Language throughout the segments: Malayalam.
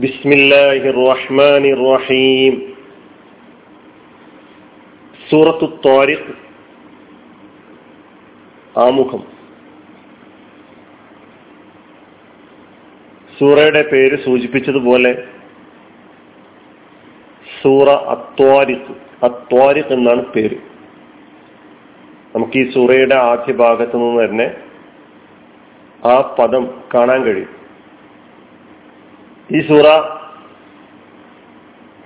بسم الله الرحمن الرحيم സൂറത്തു ത്വാരിഖ് ആമുഖം സൂറയുടെ പേര് സൂചിപ്പിച്ചതുപോലെ സൂറ അത്വാരിഖ് അത്വാരിഖ് എന്നാണ് പേര് നമുക്ക് ഈ സൂറയുടെ ആദ്യ ഭാഗത്തു നിന്ന് തന്നെ ആ പദം കാണാൻ കഴിയും ഈ സൂറ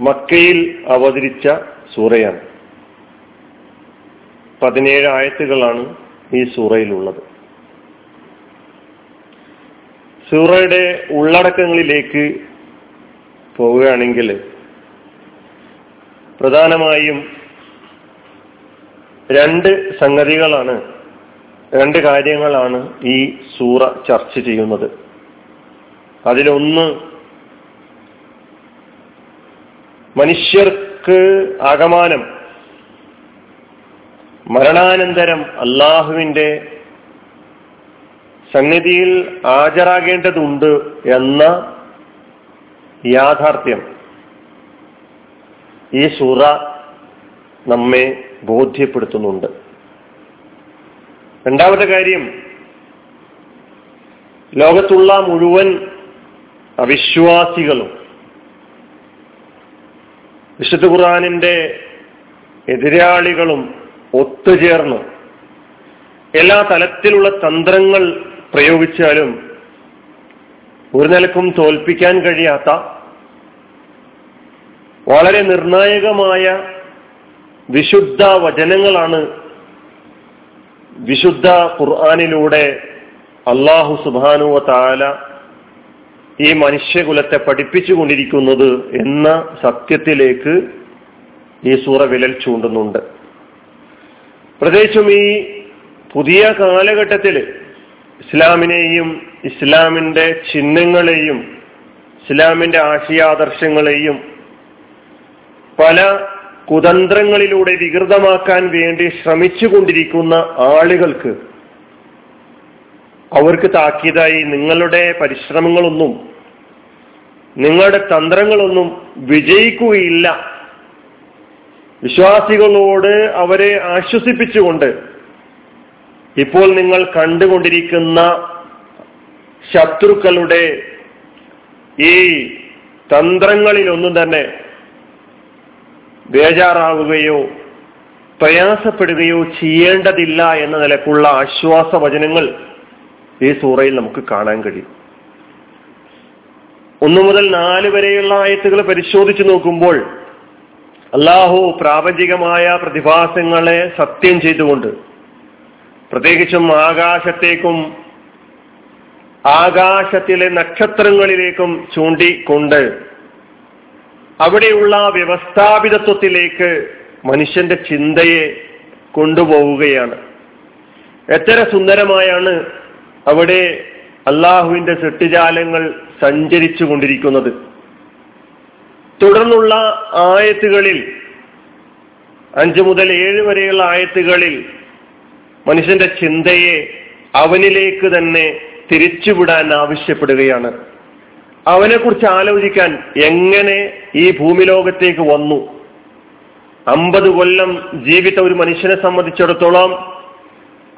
മക്കയിൽ അവതരിച്ച സൂറയാണ്. പതിനേഴ് ആയത്തുകളാണ് ഈ സൂറയിലുള്ളത്. സൂറയുടെ ഉള്ളടക്കങ്ങളിലേക്ക് പോവുകയാണെങ്കിൽ പ്രധാനമായും രണ്ട് സംഗതികളാണ് രണ്ട് കാര്യങ്ങളാണ് ഈ സൂറ ചർച്ച ചെയ്യുന്നത്. അതിലൊന്ന് മനുഷ്യർക്ക് ആകമാനം മരണാനന്തരം അള്ളാഹുവിന്റെ സന്നിധിയിൽ ഹാജരാകേണ്ടതുണ്ട് എന്ന യാഥാർത്ഥ്യം ഈ സൂറ നമ്മെ ബോധ്യപ്പെടുത്തുന്നുണ്ട്. രണ്ടാമത്തെ കാര്യം ലോകത്തുള്ള മുഴുവൻ അവിശ്വാസികളും വിശുദ്ധ ഖുർആാനിന്റെ എതിരാളികളും ഒത്തുചേർന്ന്. എല്ലാ തലത്തിലുള്ള തന്ത്രങ്ങൾ പ്രയോഗിച്ചാലും ഒരു നിലക്കും തോൽപ്പിക്കാൻ കഴിയാത്ത വളരെ നിർണായകമായ വിശുദ്ധ വചനങ്ങളാണ് വിശുദ്ധ ഖുർആാനിലൂടെ അള്ളാഹു സുബാനുവ താല ഈ മനുഷ്യകുലത്തെ പഠിപ്പിച്ചുകൊണ്ടിരിക്കുന്നത് എന്ന സത്യത്തിലേക്ക് ഈ സൂറ വിലൽ ചൂണ്ടുന്നുണ്ട്. പ്രത്യേകിച്ചും ഈ പുതിയ കാലഘട്ടത്തിൽ ഇസ്ലാമിനെയും ഇസ്ലാമിന്റെ ചിഹ്നങ്ങളെയും ഇസ്ലാമിന്റെ ആശയാദർശങ്ങളെയും പല കുതന്ത്രങ്ങളിലൂടെ വികൃതമാക്കാൻ വേണ്ടി ശ്രമിച്ചുകൊണ്ടിരിക്കുന്ന ആളുകൾക്ക് അവർക്ക് താക്കീതായി നിങ്ങളുടെ പരിശ്രമങ്ങളൊന്നും നിങ്ങളുടെ തന്ത്രങ്ങളൊന്നും വിജയിക്കുകയില്ല. വിശ്വാസികളോട് അവരെ ആശ്വസിപ്പിച്ചുകൊണ്ട് ഇപ്പോൾ നിങ്ങൾ കണ്ടുകൊണ്ടിരിക്കുന്ന ശത്രുക്കളുടെ ഈ തന്ത്രങ്ങളിലൊന്നും തന്നെ ബേജാറാവുകയോ പ്രയാസപ്പെടുകയോ ചെയ്യേണ്ടതില്ല എന്ന നിലക്കുള്ള ആശ്വാസ വചനങ്ങൾ ഈ സൂറയിൽ നമുക്ക് കാണാൻ കഴിയും. ഒന്നു മുതൽ നാല് വരെയുള്ള ആയത്തുകൾ പരിശോധിച്ചു നോക്കുമ്പോൾ അള്ളാഹു പ്രാപഞ്ചികമായ പ്രതിഭാസങ്ങളെ സത്യം ചെയ്തുകൊണ്ട് പ്രത്യേകിച്ചും ആകാശത്തേക്കും ആകാശത്തിലെ നക്ഷത്രങ്ങളിലേക്കും ചൂണ്ടിക്കൊണ്ട് അവിടെയുള്ള വ്യവസ്ഥാപിതത്വത്തിലേക്ക് മനുഷ്യന്റെ ചിന്തയെ കൊണ്ടുപോവുകയാണ്. എത്ര സുന്ദരമായാണ് അവിടെ അള്ളാഹുവിന്റെ സൃഷ്ടിജാലങ്ങൾ സഞ്ചരിച്ചു കൊണ്ടിരിക്കുന്നത് തുടർന്നുള്ള ആയത്തുകളിൽ അഞ്ചു മുതൽ ഏഴ് വരെയുള്ള ആയത്തുകളിൽ മനുഷ്യന്റെ ചിന്തയെ അവനിലേക്ക് തന്നെ തിരിച്ചുവിടാൻ ആവശ്യപ്പെടുകയാണ്. അവനെ കുറിച്ച് ആലോചിക്കാൻ എങ്ങനെ ഈ ഭൂമിലോകത്തേക്ക് വന്നു? അമ്പത് കൊല്ലം ജീവിത ഒരു മനുഷ്യനെ സംബന്ധിച്ചിടത്തോളം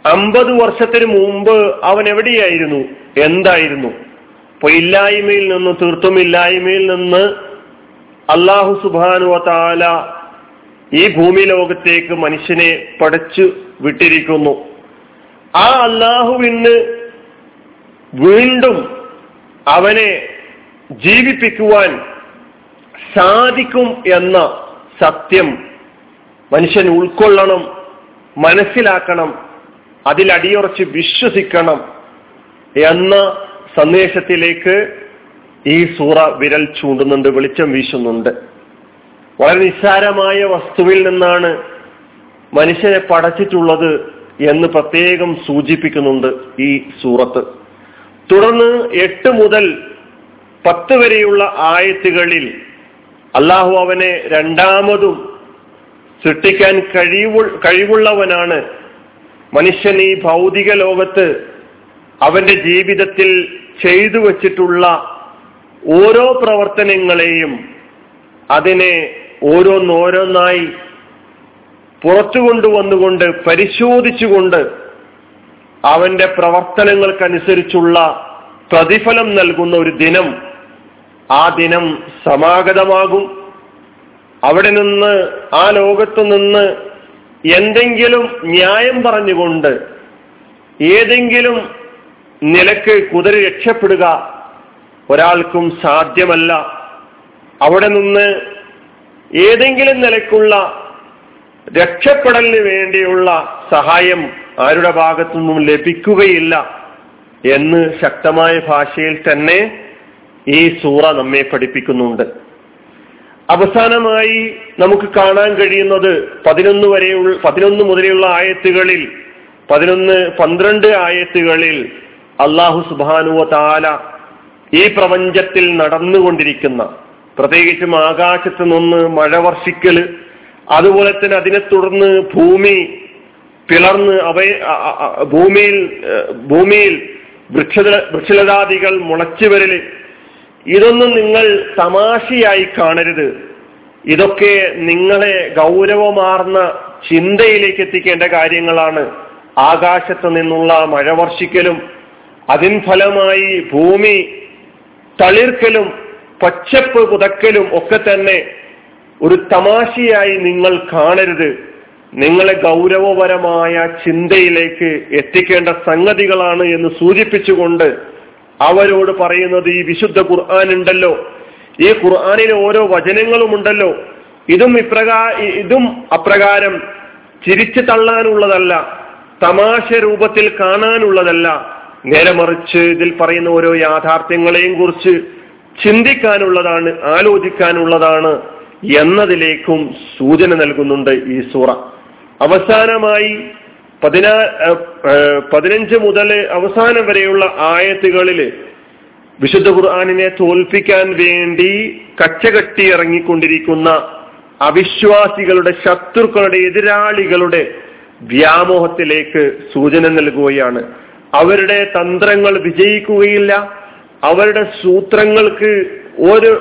അമ്പത് വർഷത്തിന് മുമ്പ് അവൻ എവിടെയായിരുന്നു? എന്തായിരുന്നു? ഇപ്പൊ ഇല്ലായ്മയിൽ നിന്ന് തീർത്തും ഇല്ലായ്മയിൽ നിന്ന് അള്ളാഹു സുബാനു താല ഈ ഭൂമി ലോകത്തേക്ക് മനുഷ്യനെ പടച്ചു വിട്ടിരിക്കുന്നു. ആ അള്ളാഹുവിന് വീണ്ടും അവനെ ജീവിപ്പിക്കുവാൻ സാധിക്കും എന്ന സത്യം മനുഷ്യൻ ഉൾക്കൊള്ളണം മനസ്സിലാക്കണം അതിലടിയുറച്ച് വിശ്വസിക്കണം എന്ന സന്ദേശത്തിലേക്ക് ഈ സൂറ വിരൽ ചൂണ്ടുന്നുണ്ട് വെളിച്ചം വീശുന്നുണ്ട്. വളരെ നിസ്സാരമായ വസ്തുവിൽ നിന്നാണ് മനുഷ്യരെ പടച്ചിട്ടുള്ളത് എന്ന് പ്രത്യേകം സൂചിപ്പിക്കുന്നുണ്ട് ഈ സൂറത്ത്. തുടർന്ന് എട്ട് മുതൽ പത്ത് വരെയുള്ള ആയത്തുകളിൽ അള്ളാഹു അവനെ രണ്ടാമതും സൃഷ്ടിക്കാൻ കഴിവു കഴിവുള്ളവനാണ്. മനുഷ്യൻ ഈ ഭൗതിക ലോകത്ത് അവന്റെ ജീവിതത്തിൽ ചെയ്തു വച്ചിട്ടുള്ള ഓരോ പ്രവർത്തനങ്ങളെയും അതിനെ ഓരോന്നോരോന്നായി പുറത്തു കൊണ്ടുവന്നുകൊണ്ട് പരിശോധിച്ചുകൊണ്ട് അവന്റെ പ്രവർത്തനങ്ങൾക്കനുസരിച്ചുള്ള പ്രതിഫലം നൽകുന്ന ഒരു ദിനം ആ ദിനം സമാഗതമാകും. അവിടെ നിന്ന് ആ ലോകത്തു നിന്ന് എന്തെങ്കിലും ന്യായം പറഞ്ഞുകൊണ്ട് ഏതെങ്കിലും നിലയ്ക്ക് കുതിര രക്ഷപ്പെടുക ഒരാൾക്കും സാധ്യമല്ല. അവിടെ നിന്ന് ഏതെങ്കിലും നിലക്കുള്ള രക്ഷപ്പെടലിന് വേണ്ടിയുള്ള സഹായം ആരുടെ ഭാഗത്തു നിന്നും ലഭിക്കുകയില്ല എന്ന് ശക്തമായ ഭാഷയിൽ തന്നെ ഈ സൂറ നമ്മെ പഠിപ്പിക്കുന്നുണ്ട്. അവസാനമായി നമുക്ക് കാണാൻ കഴിയുന്നത് പതിനൊന്ന് വരെയുള്ള പതിനൊന്ന് മുതലെയുള്ള ആയത്തുകളിൽ പതിനൊന്ന് പന്ത്രണ്ട് ആയത്തുകളിൽ അള്ളാഹു സുബാനുവ താല ഈ പ്രപഞ്ചത്തിൽ നടന്നുകൊണ്ടിരിക്കുന്ന പ്രത്യേകിച്ചും ആകാശത്ത് നിന്ന് മഴ വർഷിക്കൽ അതുപോലെ തന്നെ അതിനെ തുടർന്ന് ഭൂമി പിളർന്ന് അവ ഭൂമിയിൽ ഭൂമിയിൽ വൃക്ഷ വൃക്ഷലതാദികൾ മുളച്ചു വരൽ ഇതൊന്നും നിങ്ങൾ തമാശയായി കാണരുത്. ഇതൊക്കെ നിങ്ങളെ ഗൗരവമാർന്ന ചിന്തയിലേക്ക് എത്തിക്കേണ്ട കാര്യങ്ങളാണ് ആകാശത്ത് നിന്നുള്ള മഴ വർഷിക്കലും അതിൻ ഫലമായി ഭൂമി തളിർക്കലും പച്ചപ്പ് പുതക്കലും ഒക്കെ തന്നെ ഒരു തമാശയായി നിങ്ങൾ കാണരുത്. നിങ്ങളെ ഗൗരവപരമായ ചിന്തയിലേക്ക് എത്തിക്കേണ്ട സംഗതികളാണ് എന്ന് സൂചിപ്പിച്ചുകൊണ്ട് അവരോട് പറയുന്നത് ഈ വിശുദ്ധ ഖുർആൻ ഉണ്ടല്ലോ. ഈ ഖുർആാനിലെ ഓരോ വചനങ്ങളും ഉണ്ടല്ലോ. ഇതും ഇപ്രകാ ഇതും അപ്രകാരം ചിരിച്ചു തള്ളാനുള്ളതല്ല തമാശ രൂപത്തിൽ കാണാനുള്ളതല്ല. നേരെ മറിച്ച് ഇതിൽ പറയുന്ന ഓരോ യാഥാർത്ഥ്യങ്ങളെയും കുറിച്ച് ചിന്തിക്കാനുള്ളതാണ് ആലോചിക്കാനുള്ളതാണ് എന്നതിലേക്കും സൂചന നൽകുന്നുണ്ട് ഈ സൂറ. അവസാനമായി പതിനാ പതിനഞ്ച് മുതൽ അവസാനം വരെയുള്ള ആയത്തുകളിൽ വിശുദ്ധ ഖുർആാനിനെ തോൽപ്പിക്കാൻ വേണ്ടി കച്ചകെട്ടി ഇറങ്ങിക്കൊണ്ടിരിക്കുന്ന അവിശ്വാസികളുടെ ശത്രുക്കളുടെ എതിരാളികളുടെ വ്യാമോഹത്തിലേക്ക് സൂചന നൽകുകയാണ്. അവരുടെ തന്ത്രങ്ങൾ വിജയിക്കുകയില്ല. അവരുടെ സൂത്രങ്ങൾക്ക് ഒരു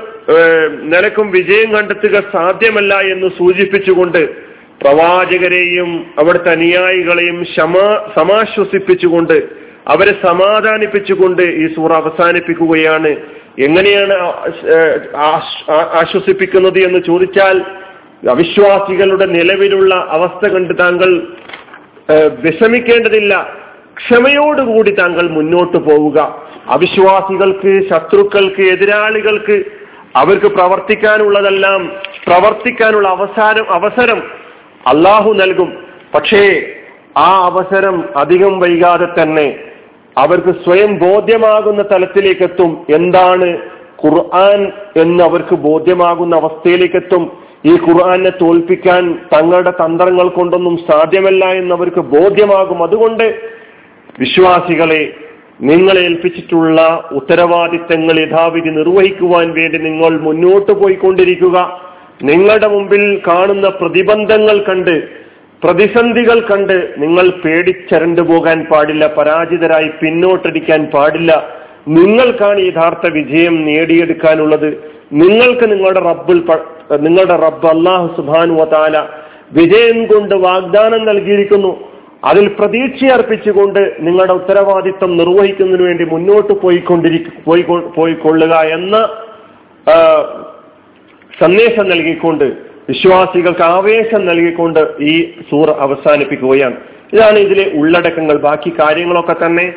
നിലക്കും വിജയം കണ്ടെത്തുക സാധ്യമല്ല എന്ന് സൂചിപ്പിച്ചുകൊണ്ട് പ്രവാചകരെയും അവിടുത്തെ അനുയായികളെയും ക്ഷമാ സമാശ്വസിപ്പിച്ചുകൊണ്ട് അവരെ സമാധാനിപ്പിച്ചുകൊണ്ട് ഈ സൂറ അവസാനിപ്പിക്കുകയാണ്. എങ്ങനെയാണ് ആശ്വസിപ്പിക്കുന്നത് എന്ന് ചോദിച്ചാൽ അവിശ്വാസികളുടെ നിലവിലുള്ള അവസ്ഥ കണ്ട് താങ്കൾ വിഷമിക്കേണ്ടതില്ല. ക്ഷമയോടുകൂടി താങ്കൾ മുന്നോട്ട് പോവുക. അവിശ്വാസികൾക്ക് ശത്രുക്കൾക്ക് എതിരാളികൾക്ക് അവർക്ക് പ്രവർത്തിക്കാനുള്ളതെല്ലാം പ്രവർത്തിക്കാനുള്ള അവസാനം അവസരം അള്ളാഹു നൽകും. പക്ഷേ ആ അവസരം അധികം വൈകാതെ തന്നെ അവർക്ക് സ്വയം ബോധ്യമാകുന്ന തലത്തിലേക്ക് എത്തും എന്താണ് ഖുർആൻ എന്ന് അവർക്ക് ബോധ്യമാകുന്ന അവസ്ഥയിലേക്കെത്തും? ഈ ഖുർആനെ തോൽപ്പിക്കാൻ തങ്ങളുടെ തന്ത്രങ്ങൾ കൊണ്ടൊന്നും സാധ്യമല്ല എന്ന് അവർക്ക് ബോധ്യമാകും. അതുകൊണ്ട് വിശ്വാസികളെ നിങ്ങളെ ഏൽപ്പിച്ചിട്ടുള്ള ഉത്തരവാദിത്തങ്ങൾ യഥാവിധി നിർവഹിക്കുവാൻ വേണ്ടി നിങ്ങൾ മുന്നോട്ട് പോയിക്കൊണ്ടിരിക്കുക. നിങ്ങളുടെ മുമ്പിൽ കാണുന്ന പ്രതിബന്ധങ്ങൾ കണ്ട് പ്രതിസന്ധികൾ കണ്ട് നിങ്ങൾ പേടിച്ചരണ്ടു പോകാൻ പാടില്ല പരാജിതരായി പിന്നോട്ടടിക്കാൻ പാടില്ല. നിങ്ങൾക്കാണ് യഥാർത്ഥ വിജയം നേടിയെടുക്കാനുള്ളത്. നിങ്ങൾക്ക് നിങ്ങളുടെ റബ്ബിൽ നിങ്ങളുടെ റബ്ബ് അള്ളാഹു സുബാനു താല വിജയം കൊണ്ട് വാഗ്ദാനം നൽകിയിരിക്കുന്നു. അതിൽ പ്രതീക്ഷയർപ്പിച്ചുകൊണ്ട് നിങ്ങളുടെ ഉത്തരവാദിത്വം നിർവഹിക്കുന്നതിന് വേണ്ടി മുന്നോട്ട് പോയിക്കൊണ്ടിരിക്കും പോയി പോയിക്കൊള്ളുക എന്ന സന്ദേശം നൽകിക്കൊണ്ട് വിശ്വാസികൾക്ക് ആവേശം നൽകിക്കൊണ്ട് ഈ സൂർ അവസാനിപ്പിക്കുകയാണ്. ഇതാണ് ഇതിലെ ഉള്ളടക്കങ്ങൾ. ബാക്കി കാര്യങ്ങളൊക്കെ തന്നെ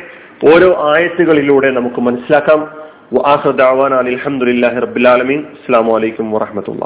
ഓരോ ആയത്തുകളിലൂടെ നമുക്ക് മനസ്സിലാക്കാം. അലഹമുല്ലാ റബുലാലമീൻ അസ്സാം വലൈക്കും വാഹമത്തുള്ള